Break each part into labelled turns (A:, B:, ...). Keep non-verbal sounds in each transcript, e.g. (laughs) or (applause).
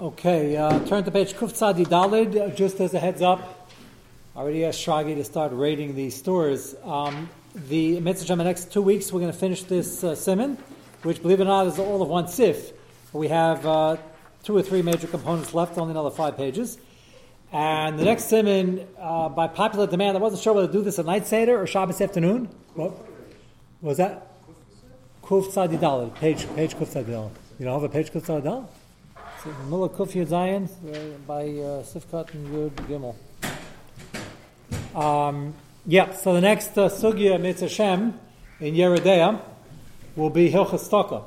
A: Okay, uh, turn to page Kuftzadi Dalid. Just as a heads up, I already asked Shragi to start rating these stores. Um, the Mitzvah in the next two weeks, we're going to finish this uh, simon, which, believe it or not, is all of one sif. We have uh, two or three major components left, only another five pages. And the next simon, uh, by popular demand, I wasn't sure whether to do this at night Seder or Shabbos afternoon. What was that? Kuf Tzadi Dalid, page, page Kuf Tzadi Dalid. You don't have a page Kuf Tzadi Dalid? Mullah Kuf Yud by uh, Sifkat and Yud Gimel. Um, yeah, so the next uh, Sugya Mitzvah in Yoreh Deah will be Hilchas Taka.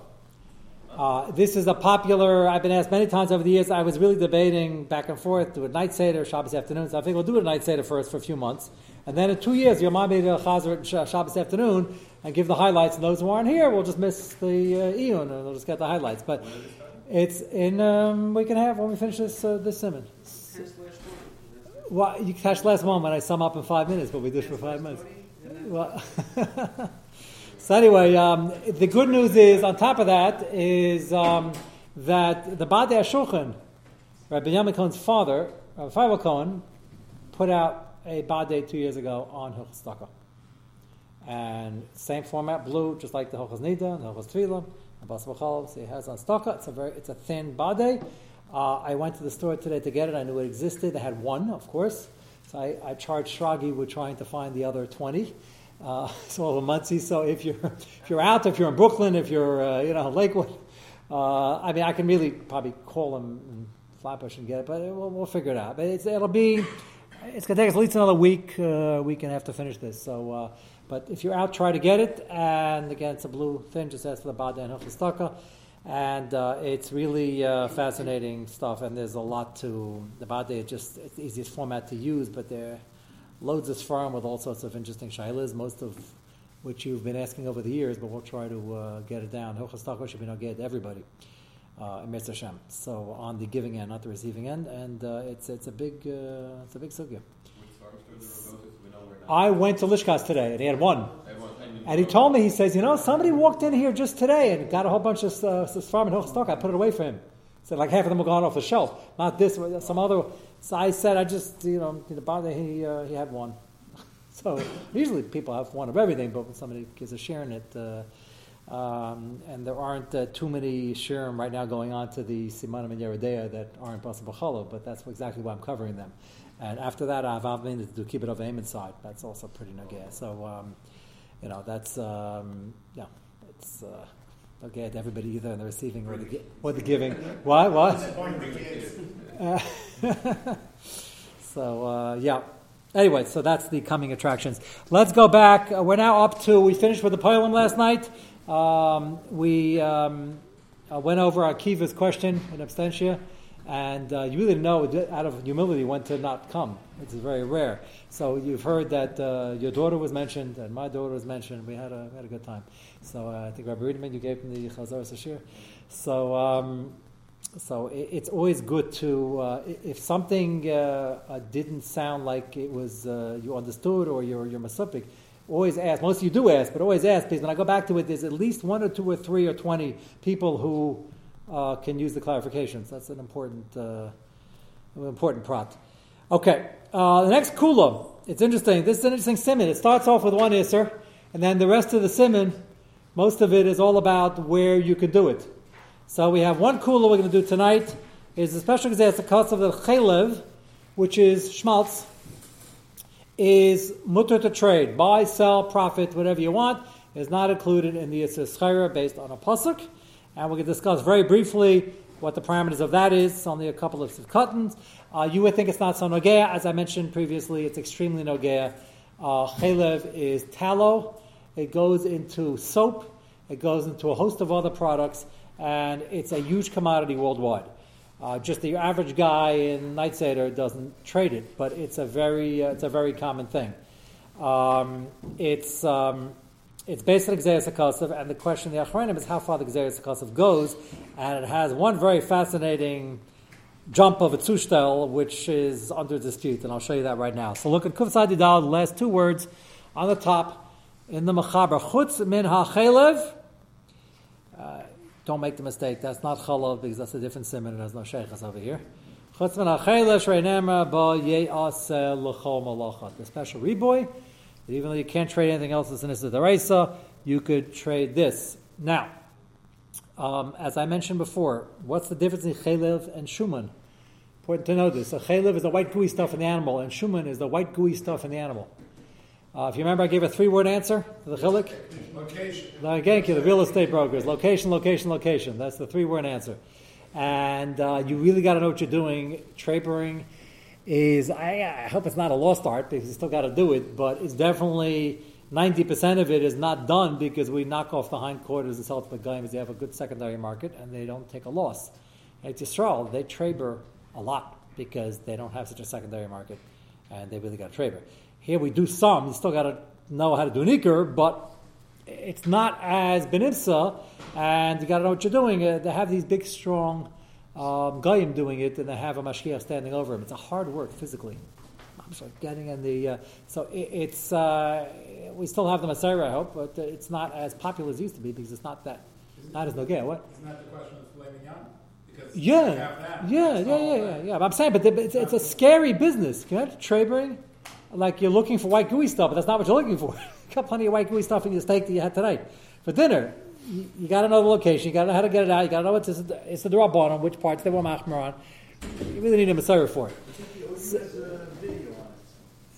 A: Uh, this is a popular, I've been asked many times over the years. I was really debating back and forth, do a night Seder, Shabbos afternoon. So I think we'll do a night Seder first for a few months. And then in two years, Yom Chazer Shabbos afternoon and give the highlights. And those who aren't here will just miss the uh, Iyun and they'll just get the highlights. But it's in um, we can have when we finish this uh, this sermon. Well, you catch last one when I sum up in five minutes, but we do it for five minutes. Well, (laughs) so anyway, um, the good news is on top of that is um, that the Badei Shulchan, Rabbi Yamin Cohen's father, Rabbi Feivel Cohen, put out a Badei two years ago on Hilchas And same format, blue, just like the Hilchas Nida and the Hilchas Tefillah. So it has on staka. It's a very, it's a thin bade. Uh, I went to the store today to get it. I knew it existed. I had one, of course. So I, I charged Shragi with trying to find the other 20. Uh, (laughs) so Monsey. So if you're (laughs) if you're out, if you're in Brooklyn, if you're uh, you know Lakewood, uh, I mean I can really probably call them in Flatbush and get it, but we'll, we'll figure it out. But it'll be it's gonna take us at least another week, uh, week and a half to finish this. So uh, but if you're out, try to get it. And again, it's a blue thing, just ask for the Bada and Hilchistaka. And uh, it's really uh, fascinating stuff. And there's a lot to the Bada. It's just it's the easiest format to use, but there loads of farm with all sorts of interesting shailas, most of which you've been asking over the years, but we'll try to uh, get it down. Hilchistaka should be not get everybody. Uh. So on the giving end, not the receiving end, and uh, it's it's a big uh, it's a big sugya. I went to Lishkas today, and he had one. And he told me, he says, you know, somebody walked in here just today and got a whole bunch of uh, farm and stock. I put it away for him. Said, like half of them were gone off the shelf. Not this, some other. So I said, I just, you know, he, uh, he had one. (laughs) so usually people have one of everything, but when somebody gives a share in it, uh, um, and there aren't uh, too many shirim right now going on to the Simanim and Yoreh Deah that aren't possible chalo, but that's exactly why I'm covering them. And after that, I've been to do kibbut of aim inside. That's also pretty nagaya. So, um, you know, that's um, yeah, it's uh, nagaya to everybody either in the receiving or the or the giving. What? What? (laughs) so uh, yeah. Anyway, so that's the coming attractions. Let's go back. Uh, we're now up to. We finished with the poem last night. Um, we um, uh, went over Akiva's question in abstentia. And uh, you really know, out of humility, when to not come. It's very rare. So you've heard that uh, your daughter was mentioned, and my daughter was mentioned. We had a, we had a good time. So uh, I think Rabbi Riedman, you gave him the Chazar Sashir. So, um, so it, it's always good to, uh, if something uh, uh, didn't sound like it was you understood or you're, you're masupik, always ask. Most of you do ask, but always ask because when I go back to it, there's at least one or two or three or twenty people who uh, can use the clarifications. That's an important, uh, important prat. Okay, uh, the next kula. It's interesting. This is an interesting simon. It starts off with one isser, and then the rest of the simon, most of it is all about where you can do it. So we have one kula we're going to do tonight. Is a special example the cost of the chaylev, which is schmaltz, is mutter to trade, buy, sell, profit, whatever you want, is not included in the Yisrael based on a pasuk. And going to discuss very briefly what the parameters of that is, It's only a couple of cuttings. Uh, you would think it's not so nogea. As I mentioned previously, it's extremely nogea. Uh, is tallow. It goes into soap. It goes into a host of other products, and it's a huge commodity worldwide. Uh, just the average guy in Night Seder doesn't trade it, but it's a very, uh, it's a very common thing. Um, it's um, it's based on Gzeres HaKosav, and the question of the Achronim is how far the Gzeres HaKosav goes, and it has one very fascinating jump of a Tzushtel, which is under dispute, and I'll show you that right now. So look at Kuf Dal, the last two words on the top in the Machaber. Chutz min ha'chelev, uh, don't make the mistake. That's not chalav because that's a different simon and there's no sheikhas over here. The special reboy, even though you can't trade anything else as an Issa you could trade this. Now, um, as I mentioned before, what's the difference in chaylev and shuman? Important to know this. A chaylev is the white gooey stuff in the animal, and shuman is the white gooey stuff in the animal. Uh, if you remember, I gave a three-word answer to the chilik.
B: Location.
A: Thank you, the real estate brokers. Location, location, location. That's the three-word answer and uh, you really got to know what you're doing. Trapering is, I, I, hope it's not a lost art because you still got to do it, but it's definitely 90% of it is not done because we knock off the hindquarters and sell to the guys. They have a good secondary market and they don't take a loss. At Yisrael, they traber a lot because they don't have such a secondary market and they really got to traber. Here we do some, you still got to know how to do an but it's not as benipsa, and you got to know what you're doing. Uh, they have these big, strong um, goyim doing it, and they have a mashkiach standing over him. It's a hard work physically. I'm sorry, getting in the uh, so it, it's uh, we still have the Masorah, I hope, but it's not as popular as it used to be because it's not that isn't
B: not
A: as no gay. What?
B: Isn't that the question of filet mignon? Because
A: yeah, yeah, yeah, yeah, yeah, yeah. I'm saying, but it's, it's a scary business. Good, trade like you're looking for white gooey stuff, but that's not what you're looking for. (laughs) you got plenty of white gooey stuff in your steak that you had tonight for dinner. You, you got to know the location. You got to know how to get it out. You got to know what it's, the drop on, which parts they were machmer on. You really need a Masorah for it. So,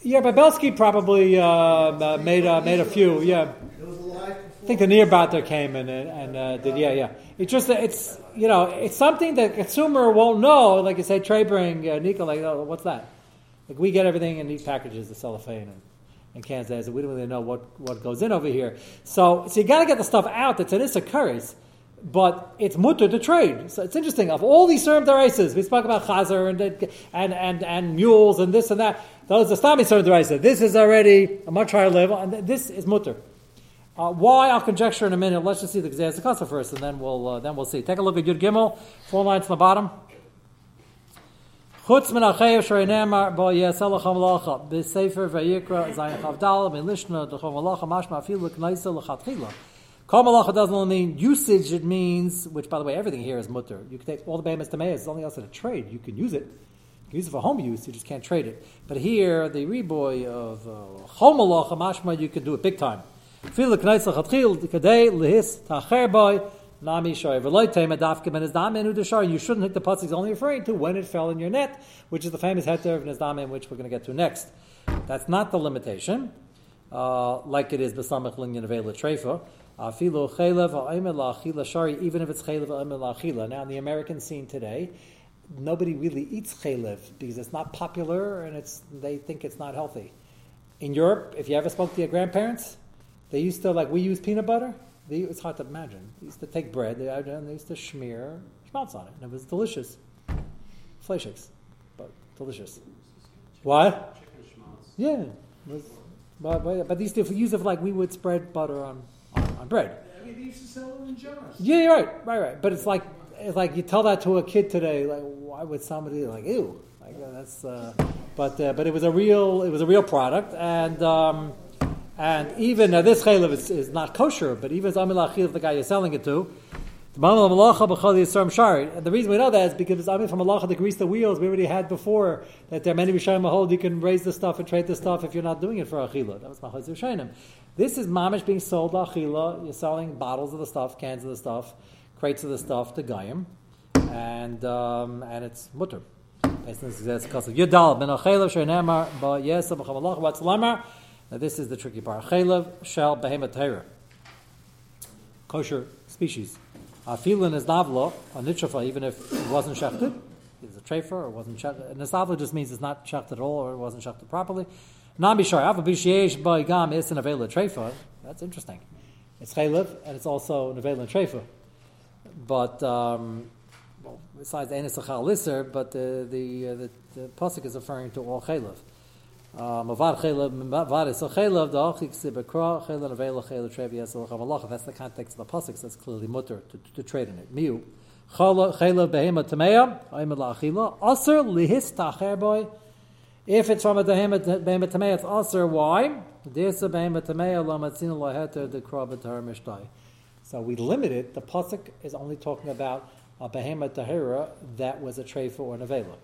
A: yeah, but Belsky probably uh, uh, made made a few. Yeah, I think the Nearbatter came and and uh, did. Yeah, yeah. It's just it's you know it's something that consumer won't know. Like you say, trade bring uh, Nico, like oh, what's that? Like we get everything in these packages, the cellophane and, and cans, and we don't really know what, what goes in over here. So, so you got to get the stuff out that's in this occurs, but it's mutter to trade. So it's interesting. Of all these served races, we spoke about chazer and, and, and, and mules and this and that. Those are stami served races. This is already a much higher level, and this is mutter. Uh, why? I'll conjecture in a minute. Let's just see the Gzeh first, and then we'll uh, then we'll see. Take a look at Yud Gimel, four lines from the bottom. Chutz min achayev shrei nemar bo yasel lachem lacha b'sefer vayikra zayin chavdal min lishna malacha mashma afilu k'naisa l'chatchila. Kol doesn't only mean usage, it means, which by the way, everything here is mutter. You can take all the behemoths to it's only else in a trade. You can use it. You can use it for home use, you just can't trade it. But here, the reboy of uh, chol malacha mashma, you can do it big time. Afilu k'naisa l'chatchil kadei lihis tacher boy You shouldn't hit the putz. He's only referring to when it fell in your net, which is the famous heter of nizdamin, which we're going to get to next. That's not the limitation, uh, like it is b'samach linyan avela treifa. Even if it's chaylev. Now, in the American scene today, nobody really eats chaylev because it's not popular and it's they think it's not healthy. In Europe, if you ever spoke to your grandparents, they used to like we use peanut butter. They, it's hard to imagine. They used to take bread, they, they used to smear schmaltz on it, and it was delicious. Fleshix, but delicious. What? Yeah. Was, but, but, but they used use it like we would spread butter on, on, on bread.
B: I mean, they used to sell it in jars.
A: Yeah, you're right, right, right. But it's like, it's like you tell that to a kid today, like, why would somebody, like, ew. Like, uh, that's, uh, but, uh, but it was a real, it was a real product, and, um, and even uh, this chaylev is, is, not kosher, but even zamil achil the guy you're selling it to, the the reason we know that is because it's Amir from Allah that grease the wheels we already had before that there are many Rishayim hold you can raise the stuff and trade the stuff if you're not doing it for Achila. That was Machaz Rishayim. This is Mamish being sold Achila. You're selling bottles of the stuff, cans of the stuff, crates of the stuff to Gayim, and um, and it's mutter. What's lamar? Now this is the tricky part. Chaylev shall behemoth. Kosher species. Afilin is navlo, a nitrafa, even if it wasn't shechted. It's a trefer or wasn't shechted. Nisavla just means it's not shechted at all or it wasn't shechted properly. Nambishar, Alpha Bishiesh by Gam is an avela trefa. That's interesting. It's chaylev and it's also an avela trefa. But, um, well, besides Enes Lister, but the, the, uh, the, the Pasuk is referring to all chaylev. That's the context of the pasuk. That's clearly mutter to, to, to trade in it. Miu. Behema. If it's from a behema tameya, it's aser. Why? Desa behema tameya lo matzina laheter de kra b'tar. So we limit it. The pasuk is only talking about a behemoth tahira that was a treifa or an avela.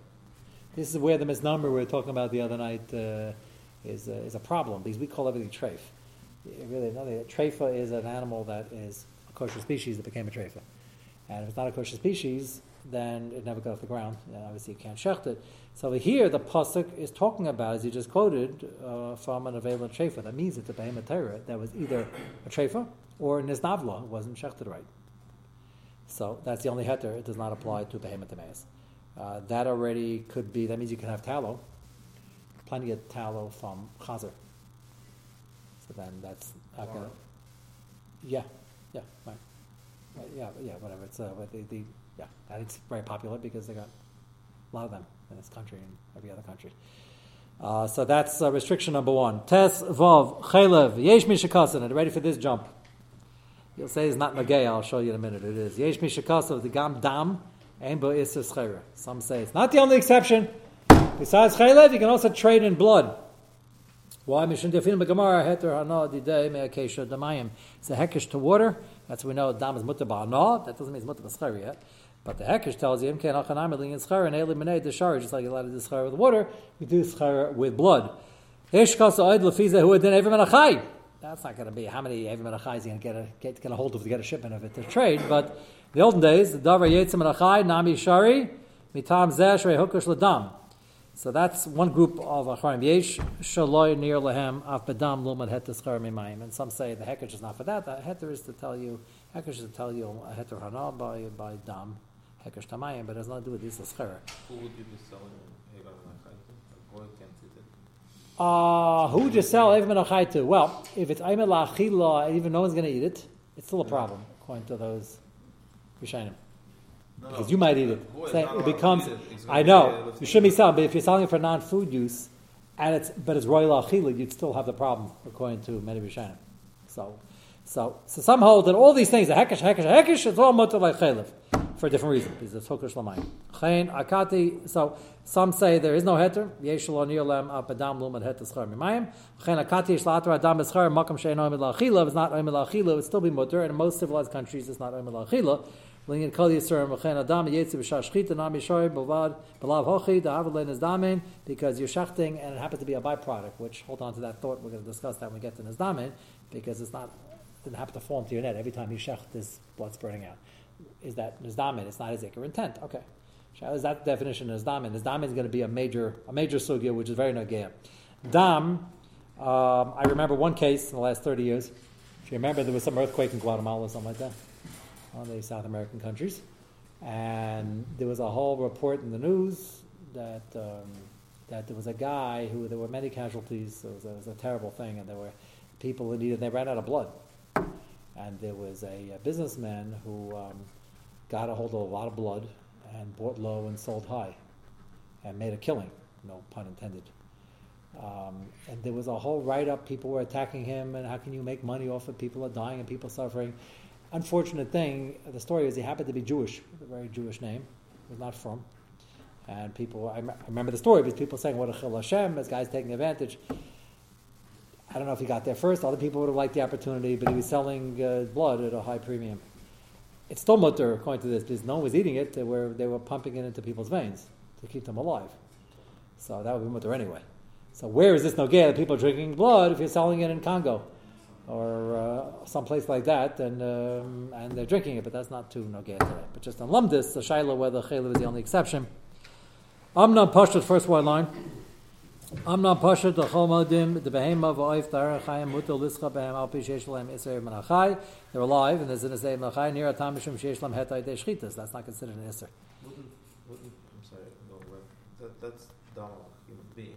A: This is where the misnomer we were talking about the other night uh, is, uh, is a problem because we call everything treif. Really, nothing. Treifa is an animal that is a kosher species that became a treifa. And if it's not a kosher species, then it never got off the ground. And obviously, you can't shecht it. So here, the pasuk is talking about, as you just quoted, uh, from an available treifa. That means it's a behemoth Torah that was either a treifa or niznavla, wasn't shechted right. So that's the only heter. It does not apply to behemoth demeas. Uh, that already could be. That means you can have tallow, plenty of tallow from chazer. So then that's not to. Yeah, yeah, right. right. Yeah, yeah, whatever. It's uh, the, the yeah, and it's very popular because they got a lot of them in this country and every other country. Uh, so that's uh, restriction number one. Tes vov chaylev yesh mishakasan. Ready for this jump? You'll say it's not nagay. I'll show you in a minute. It is yesh mishakasan the gam dam and bo isis Some say it's not the only exception. Besides chaylev, you can also trade in blood. Why? Mishnah Defin Begamara Heter Hana Didei Me'akesha Damayim. It's a hekesh to water. That's what we know Dam is mutter ba'ana. That doesn't mean it's mutter b'schar yet. But the hekesh tells you, Imken Achanam Elin Schar and Eli Menei Deshar, just like you're allowed to do schar with water, you do schar with blood. Ish Kasa Oid Lefiza Adin Evim Menachai. That's not going to be how many Evim Menachai is going to get a, get, get a hold of to get a shipment of it to trade. But the olden days, the Davar Yetzim Menachai, Nami Shari, Mitam Zeh Shrei Hukush Ladam. So that's one group of acharim. Yesh shaloi near lehem af bedam lumad het mimayim. And some say the hekesh is not for that. The heter is to tell you hekesh is to tell you a heter hana by by dam hekesh tamayim, but it has nothing to do with this schar.
C: Who would you be selling to go against it?
A: uh, who would you sell Evim Achai to? Well, if it's Ayim La'achila, even no one's going to eat it, it's still a problem, according to those No, because you might eat it. it becomes. It. I know you shouldn't be selling, but if you're selling it for non-food use, and it's but it's royal achila, you'd still have the problem according to many rishonim. So, so, so some hold that all these things, the hekesh, hekesh, hekesh, it's all mutter like chaylev for a different reason because it's hokush lamayim. Chayin akati. So some say there is no heter. Yeshul onir lem apadam lumad heter schar mimayim. Chayin akati shlater adam eschar makam shein oimid lachila. It's not oimid lachila. It would still be mutter, and in most civilized countries, it's not oimid lachila. Kol adam shchita nami shoy hochi is because you're shachting and it happens to be a byproduct. Which hold on to that thought. We're going to discuss that when we get to nizdamen because it's not it didn't happen to fall into your net every time you shecht. This blood spurting out. Is that nizdamen? It's not a zikr intent. Okay. Is that the definition of nizdamen? Nizdamen is going to be a major a major sugya which is very nagaya. Dam. Um, I remember one case in the last thirty years. If you remember, there was some earthquake in Guatemala or something like that on the South American countries. And there was a whole report in the news that um, that there was a guy who there were many casualties. It was, it was, a terrible thing, and there were people who needed. They ran out of blood, and there was a, a businessman who um, got a hold of a lot of blood and bought low and sold high, and made a killing. No pun intended. Um, and there was a whole write up. People were attacking him, and how can you make money off of people are dying and people suffering? Unfortunate thing, the story is he happened to be Jewish, a very Jewish name, was not from. And people, I, remember the story because people saying, what a chil Hashem, this guy's taking advantage. I don't know if he got there first. Other people would have liked the opportunity, but he was selling uh, blood at a high premium. It's still mutter, according to this, because no one was eating it. They were, they were pumping it into people's veins to keep them alive. So that would be mutter anyway. So where is this no that people are drinking blood if you're selling it in Congo? Or uh, someplace like that, and um, and they're drinking it, but that's not too nogay today. But just on lumdis, the shaila whether chaylev is the only exception. Amnon Pashat, first white line. Amnon Pashat, the chomodim, the behema v'oif darachayim mutal lischa behem al pishesh lehem iser menachai. They're alive, and there's an iser menachai near atam mishum shesh lehem hetay de shchitas. That's not considered an iser.
C: I'm sorry, no, that, that's dam of a human being.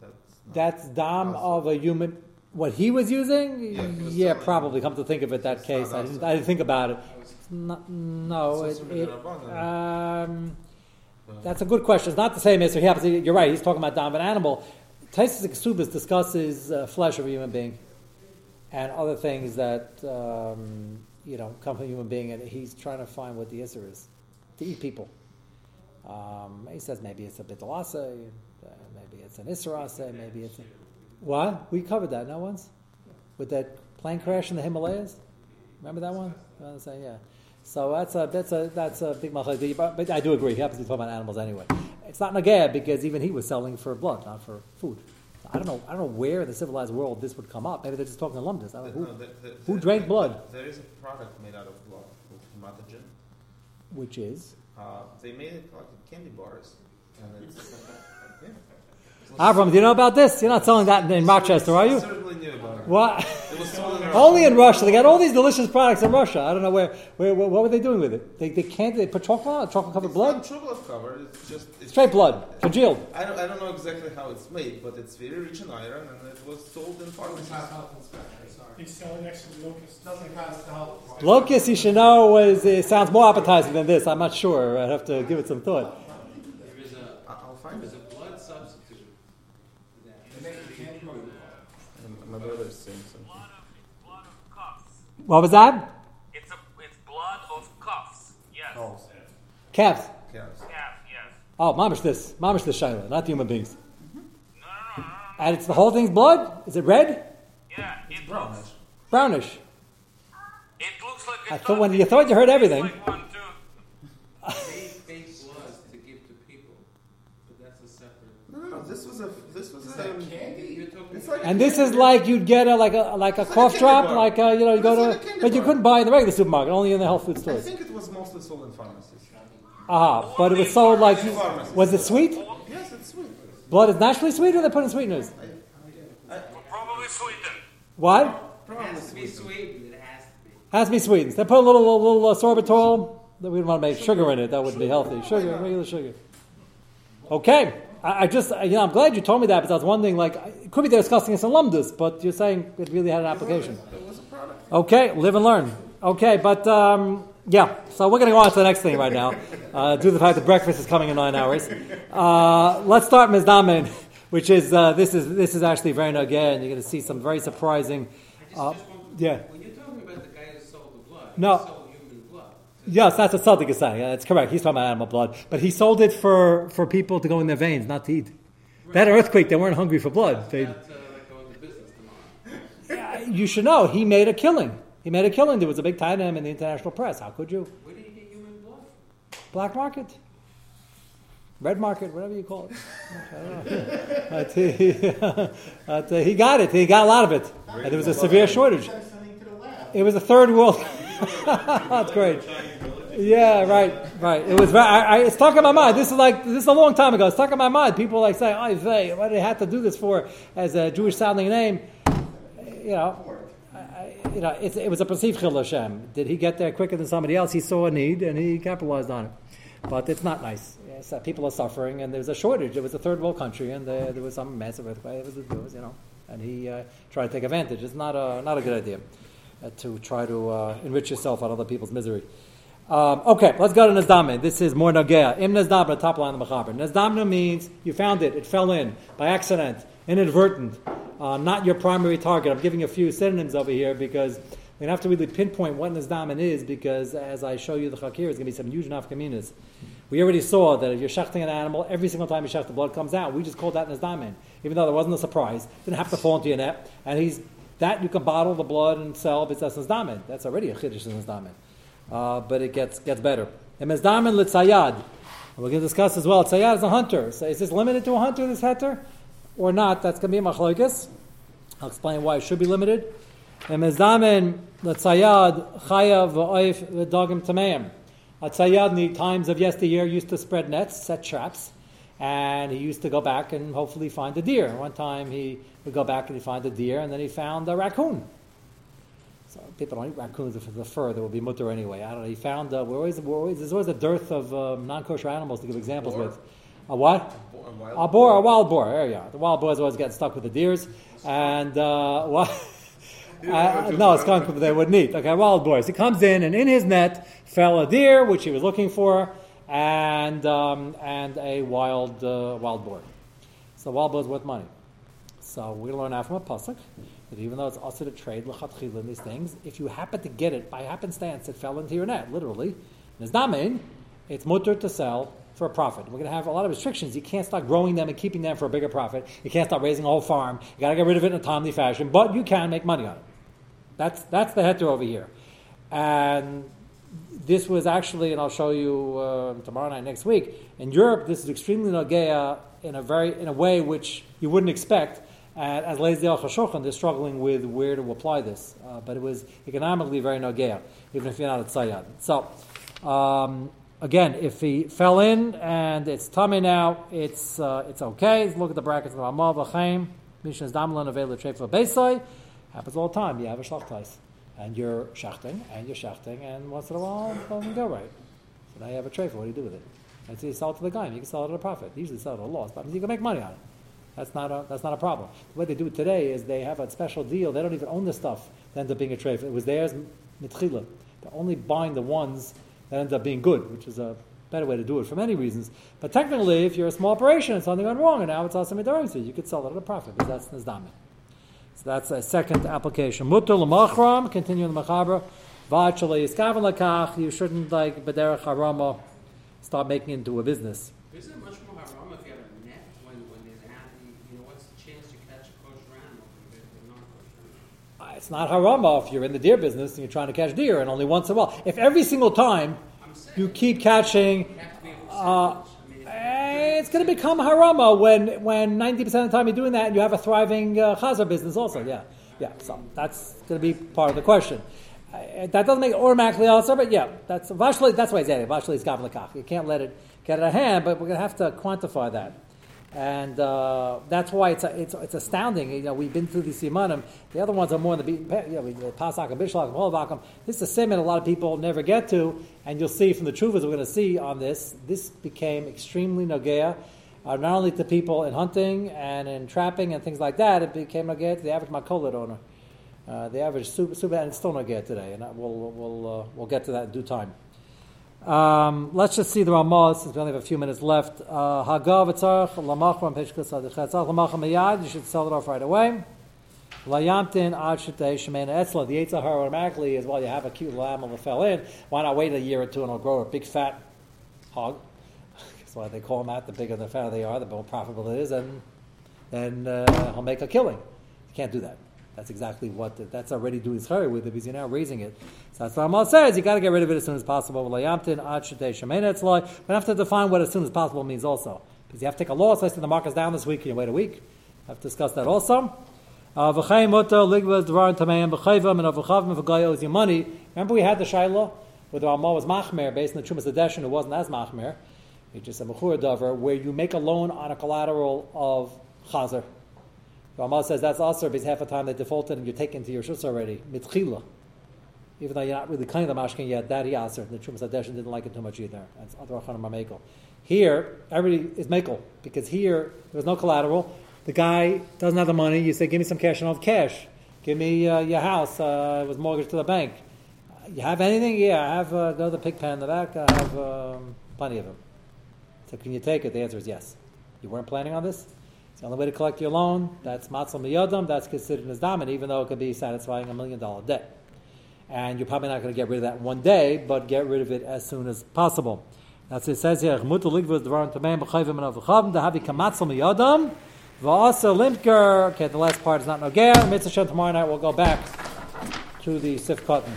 A: That's, that's dam of a human what he was using? Yeah, was yeah probably. Come to think of it, that case, I didn't, I didn't think about it. No, no it, it, um, that's a good question. It's not the same answer. You're right. He's talking about down an animal. Taisus Kesubas discusses uh, flesh of a human being and other things that um, you know come from a human being, and he's trying to find what the answer is to eat people. Um, he says maybe it's a bitalase, uh, maybe it's an israse, maybe it's. A, what? We covered that, not once? With that plane crash in the Himalayas? Remember that one? You know what I'm saying? Yeah. So that's a that's a that's a big machlek. But, I do agree. He happens to be talking about animals anyway. It's not nagaya because even he was selling for blood, not for food. I don't know. I don't know where in the civilized world this would come up. Maybe they're just talking in lumdus. I don't know
C: No,
A: who,
C: the- the-
A: who
C: the-
A: drank blood?
C: There is a product made out of blood called hematogen.
A: which is.
C: Uh, they made it like candy bars, and it's. (laughs) yeah.
A: Avram, do you know about this? You're not selling that in Rochester, are you?
C: Certainly knew about it.
A: What?
C: It was sold in
A: Only in Russia. They got all these delicious products in Russia. I don't know where. where, where what were they doing with it? They, they can't. They put chocolate on chocolate covered blood,
C: not chocolate covered. It's just it's
A: straight blood, congealed.
C: I don't, I don't know exactly how it's made, but it's very rich in iron, and it was sold in
B: It's
C: pharmacies.
B: not health inspector, sorry.
D: He's selling next to the locust.
B: Doesn't pass the health.
A: Locust, you should know, is, it sounds more appetizing than this. I'm not sure. I'd have to give it some thought.
E: There is a,
C: I- I'll find
E: there
C: it.
E: is a blood substitute. that
B: They make
E: used to
B: a
E: be
B: candy bar.
C: And My brother is saying something.
F: blood of blood of cuffs.
A: What was that?
F: It's a it's blood of cuffs. Yes.
C: Oh,
A: Calves.
C: yes.
F: Calf, yes.
A: Oh, mamish this. Mamish this, Shaila, not human beings.
F: No, no, no, no, no.
A: And it's the whole thing's blood? Is it red?
F: Yeah, it
C: brownish.
F: looks
A: Brownish.
F: it looks like a
A: I thought when you thought you heard everything.
F: Like one too.
E: They fake blood to give to people, but that's a separate.
C: No. This was a. This was
B: Is
C: a.
B: that candy?
C: It's like
A: And this is like you'd get a, like a like a
C: It's like a
A: cough
C: candy
A: drop,
C: bar.
A: like uh, you know, you go
C: It's like a
A: to,
C: candy
A: but you
C: bar.
A: couldn't buy in the regular supermarket, only in the health food stores.
C: I think it was mostly sold in pharmacies.
A: Aha, but it was sold like, was it sweet?
C: Yes, it's sweet.
A: Blood is naturally sweet, or they put in sweeteners?
F: Probably sweetened.
A: What?
E: It has to be sweetened. It has to be.
A: Has to be sweetened. They put a little little, little uh, sorbitol. That we don't want to make sugar in it. That wouldn't be healthy. Sugar, regular sugar. Okay, I, I just you know I'm glad you told me that because I was wondering like it could be they're discussing this in but you're saying it really had an application.
C: It was a product.
A: Okay, live and learn. Okay, but um, yeah, so we're going to go on to the next thing right now. (laughs) Uh, due to the fact that breakfast is coming in nine hours, uh, let's start nizdamen, which is uh, this is this is actually very nagaya, and you're going to see some very surprising. Uh, yeah.
E: When you're talking about the guy who sold the blood,
A: No.
E: he sold human blood.
A: Yes, that's what Sadiq is saying. That's correct. He's talking about animal blood, but he sold it for, for people to go in their veins, not to eat. That earthquake, they weren't hungry for blood. They,
E: uh, like business tomorrow. (laughs)
A: you should know he made a killing. He made a killing. There was a big tie to him in the international press. How could you?
E: Where did you get human blood?
A: Black market, red market, whatever you call it. I don't know. But he, (laughs) but, uh, he got it. He got a lot of it, and there was a severe shortage.
B: Instead of sending to the lab.
A: It was a third world. (laughs) That's great. Yeah, right, right. It was. I, I, it's stuck in my mind. This is like this is a long time ago. It's stuck in my mind. People like say, "Oh, vey, what did they have to do this for?" As a Jewish sounding name, you know. I, I- you know, it's, it was a perceived chil Hashem. Did he get there quicker than somebody else? He saw a need and he capitalized on it. But it's not nice. Uh, people are suffering, and there's a shortage. It was a third world country, and there, there was some massive earthquake. It was, it was, you know, and he uh, tried to take advantage. It's not a not a good idea to try to uh, enrich yourself on other people's misery. Um, okay, let's go to Nazdamna. This is more Nagea. Im Nazdamna, top line of the Mechaber. Nazdamna means you found it, it fell in by accident, inadvertent, uh, not your primary target. I'm giving a few synonyms over here because we have to really pinpoint what Nazdaman is because as I show you the Chakir, there's going to be some huge nafkaminas. We already saw that if you're shechting an animal, every single time you shech, the blood comes out. We just called that Nazdaman. Even though there wasn't a surprise, didn't have to fall into your net. And he's that you can bottle the blood and sell, but that's Nazdaman. That's already a Chiddush in. Uh, but it gets gets better. And Nazdaman litzayad. We're going to discuss as well. Tzayad is a hunter. So is this limited to a hunter, this heter? Or not? That's going to be a machlokes. I'll explain why it should be limited. And Mezamen l'tzayad chayav v'oif v'dogim tameim. A tzayad in the times of yesteryear used to spread nets, set traps, and he used to go back and hopefully find a deer. One time he would go back and he'd find a deer, and then he found a raccoon. So people don't eat raccoons for the fur; there will be mutter anyway. I don't know. He found uh, we're always, we're always, there's always a dearth of um, non-kosher animals to give examples
C: Boar.
A: with. A what?
C: Bo- a wild
A: A boar, a wild boar. There you are. The wild boars always get stuck with the deers. And, uh, (laughs) what? Uh, no, it's they wouldn't eat. Okay, wild boars. He comes in, and in his net fell a deer, which he was looking for, and, um, and a wild, uh, wild boar. So wild boar is worth money. So we learn out from a pasuk that even though it's also to trade lechatchila in these things, if you happen to get it by happenstance, it fell into your net, literally. Mean it's mutter to sell for a profit. We're going to have a lot of restrictions. You can't start growing them and keeping them for a bigger profit. You can't start raising a whole farm. You got to get rid of it in a timely fashion, but you can make money on it. That's that's the heter over here. And this was actually, and I'll show you uh, tomorrow night, next week. In Europe, this is extremely nagea in a very in a way which you wouldn't expect. And as Leis Al they're struggling with where to apply this, uh, but it was economically very nagea, even if you're not a tzayad. So. Um, again, if he fell in and it's tummy now, it's uh, it's okay. Look at the brackets of Amal V'chaim, Mishnah's Damlan Avela Trefa Beisai. Happens all the time. You have a shlachtais, and you're shachting, and you're shachting, and once in a while doesn't go right. So now you have a trefa. What do you do with it? And so you sell it to the guy. You can sell it at a profit. You Usually sell it at a loss, but you can make money on it. That's not a that's not a problem. The way they do it today is they have a special deal. They don't even own the stuff. That ends up being a trefa. It was theirs mitchila. They're only buying the ones that ends up being good, which is a better way to do it for many reasons. But technically, if you're a small operation and something went wrong, and now it's awesome so you could sell it at a profit because that's nizdamit. So that's a second application. Mutter l'machram, continue in the machabra. V'achale yiskavan lakach, you shouldn't like bederach harama, start making it into a business.
E: Isn't it much more haram if you have a net when, when there's an animal? You know, what's the chance you catch a kosher animal compared to a non-kosher?
A: Uh, It's not harama if you're in the deer business and you're trying to catch deer, and only once in a while. If every single time
E: I'm
A: you keep catching
E: you have to be able to
A: Uh,
E: salvage. I mean, if
A: Eh, It's going to become harama when when ninety percent of the time you're doing that, and you have a thriving uh, chazar business also. Yeah, yeah. So that's going to be part of the question. Uh, that doesn't make it automatically also, but yeah, that's vashli. That's why it's added. Vashli is gavin lekach. You can't let it get out of hand, but we're going to have to quantify that. And uh, that's why it's, it's it's astounding. You know, we've been through these simanim. The other ones are more in the beaten path. You know, the Pasak and Bishlak and Holabakim. This is a simon a lot of people never get to, and you'll see from the truvas we're going to see on this. This became extremely nogea, uh, not only to people in hunting and in trapping and things like that. It became nogea to the average makolit owner, uh, the average super, super, and it's still nogea today. And we'll we'll uh, we'll get to that in due time. Um, let's just see the Ramah since we only have a few minutes left. Uh, Hagav etzarech lamachar on page kutzad chetzach. You should sell it off right away. Layamtin ad shetei shemena etzla. The Eitzahar automatically is well, you have a cute animal that fell in. Why not wait a year or two and it'll grow a big fat hog? (laughs) That's why they call them that. The bigger the fatter they are, the more profitable it is, and then uh, he'll make a killing. You can't do that. That's exactly what the, that's already doing cherry with it because you're now raising it. So that's what Amal says. You got to get rid of it as soon as possible. We have to define what as soon as possible means also because you have to take a loss. Let's say the market's down this week. And you wait a week. I've discussed that also. Uh, V'chayim mutter ligvas dvarim tameim b'chayvam and avachavim v'gay owes you money. Remember we had the shaila where the Ramah was machmer based on the Chumas Adeshin who wasn't as machmer. It's just a mechur dover where you make a loan on a collateral of chazer. The Ramah says that's also because half the time they defaulted and you're taken to your shus already mitchila. Even though you're not really of the mashkin yet, that he aser. The Chumas Adeshin didn't like it too much either. That's other achanim mamekel. Here, everybody is mekel because here there's no collateral. The guy doesn't have the money. You say, "Give me some cash." and I don't have cash. Give me uh, your house. Uh, it was mortgaged to the bank. You have anything? Yeah, I have uh, another pig pen in the back. I have um, plenty of them. So can you take it? The answer is yes. You weren't planning on this. The only way to collect your loan. That's matzal miyodam, that's considered as damin, even though it could be satisfying a million dollar debt. And you're probably not going to get rid of that one day, but get rid of it as soon as possible. That's what it says here. "Chmutu ligvus dvarim tameim b'chayvim and avachavim dahavi kamatzal miyadam v'asa limker." Okay, the last part is not nogea. Mitzvah tomorrow night we'll go back to the sif cotton.